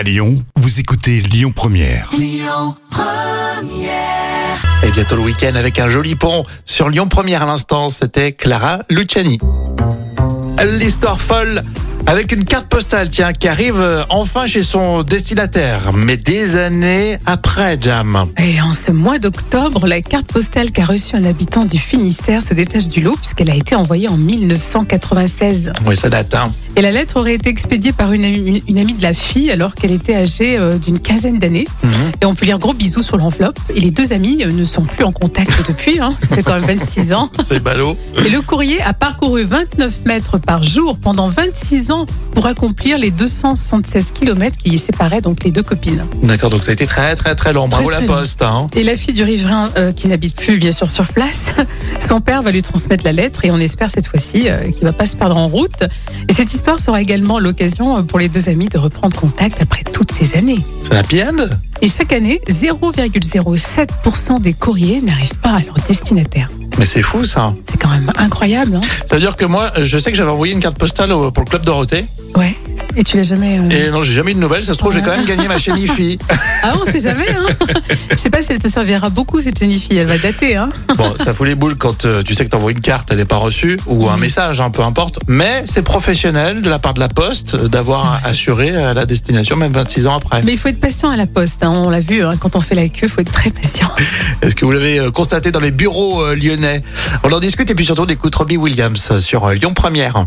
À Lyon, vous écoutez Lyon Première. Et bientôt le week-end avec un joli pont sur Lyon Première à l'instant, c'était Clara Luciani. L'histoire folle avec une carte postale, tiens, qui arrive euh, enfin chez son destinataire, mais des années après, Jam. Et en ce mois d'octobre, la carte postale qu'a reçue un habitant du Finistère se détache du lot puisqu'elle a été envoyée en 1996. Oui, ça date, hein. Et la lettre aurait été expédiée par une amie, une amie de la fille alors qu'elle était âgée euh, d'une quinzaine d'années. Mhm. Et on peut lire gros bisous sur l'enveloppe. Et les deux amis euh, ne sont plus en contact depuis. Hein. Ça fait quand même 26 ans. C'est ballot. Et le courrier a parcouru 29 mètres par jour pendant 26 ans pour accomplir les 276 km qui y séparaient donc les deux copines. D'accord, donc ça a été très très très long. Bravo Très, la poste, hein. Et la fille du riverain, euh, qui n'habite plus bien sûr sur place, son père va lui transmettre la lettre et on espère cette fois-ci euh, qu'il va pas se perdre en route. Et cette histoire sera également l'occasion euh, pour les deux amis de reprendre contact après toutes ces années. C'est la happy end? Et chaque année, 0,07% des courriers n'arrivent pas à leur destinataire. Mais c'est fou ça. C'est quand même incroyable, hein Ça veut dire que moi, je sais que j'avais envoyé une carte postale pour le club Dorothée. Ouais. Et tu l'as jamais. euh, Et non, j'ai jamais eu de nouvelles. Ça se trouve, j'ai quand même gagné ma chaîne IFI. Ah, on sait jamais, hein Je sais pas si elle te servira beaucoup cette Jennifer, elle va dater, hein Bon, ça fout les boules quand euh, tu sais que t'envoies une carte, elle n'est pas reçue, ou un message, hein, peu importe. Mais c'est professionnel de la part de la Poste euh, d'avoir assuré euh, la destination, même 26 ans après. Mais il faut être patient à la poste, hein, on l'a vu, hein, quand on fait la queue, il faut être très patient. Est-ce que vous l'avez constaté dans les bureaux lyonnais? On en discute et puis surtout on écoute Robbie Williams sur Lyon Première.